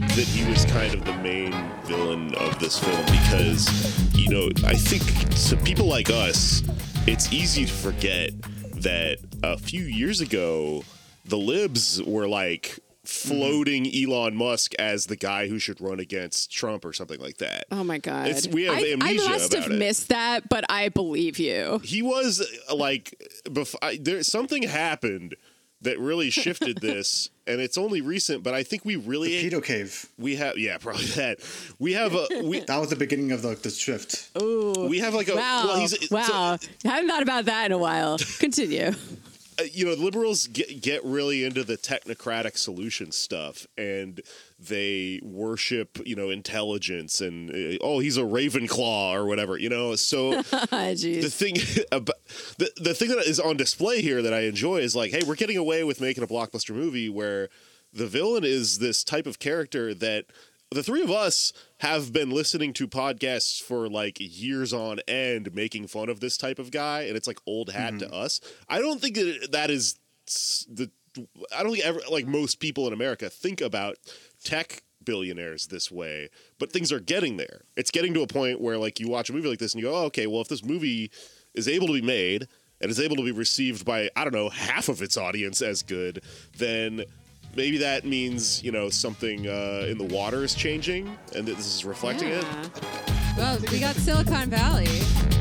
like that he was kind of the main villain of this film because, you know, I think to people like us, it's easy to forget that a few years ago, the libs were like floating mm-hmm. Elon Musk as the guy who should run against Trump or something like that. Oh my god! It's- we have I, amnesia I must have it. missed that, but I believe you. he was like before there something happened that really shifted this and it's only recent but i think we really Pedo cave. we have yeah probably that we have a we That was the beginning of the, the shift. Oh, we have like a Wow! well he's so, wow! I haven't thought about that in a while. Continue. Uh, you know liberals get, get really into the technocratic solution stuff and they worship you know intelligence and uh, oh he's a ravenclaw or whatever you know? So the thing about the, the thing that is on display here that I enjoy is like, hey, we're getting away with making a blockbuster movie where the villain is this type of character that the three of us have been listening to podcasts for like years on end making fun of this type of guy and it's like old hat to mm-hmm. us. I don't think that that is the I don't think ever like most people in America think about tech billionaires this way, but things are getting there. It's getting to a point where like you watch a movie like this and you go, oh, okay, well if this movie is able to be made and is able to be received by I don't know half of its audience as good, then maybe that means you know something uh, in the water is changing and that this is reflecting it. Well, we got Silicon Valley.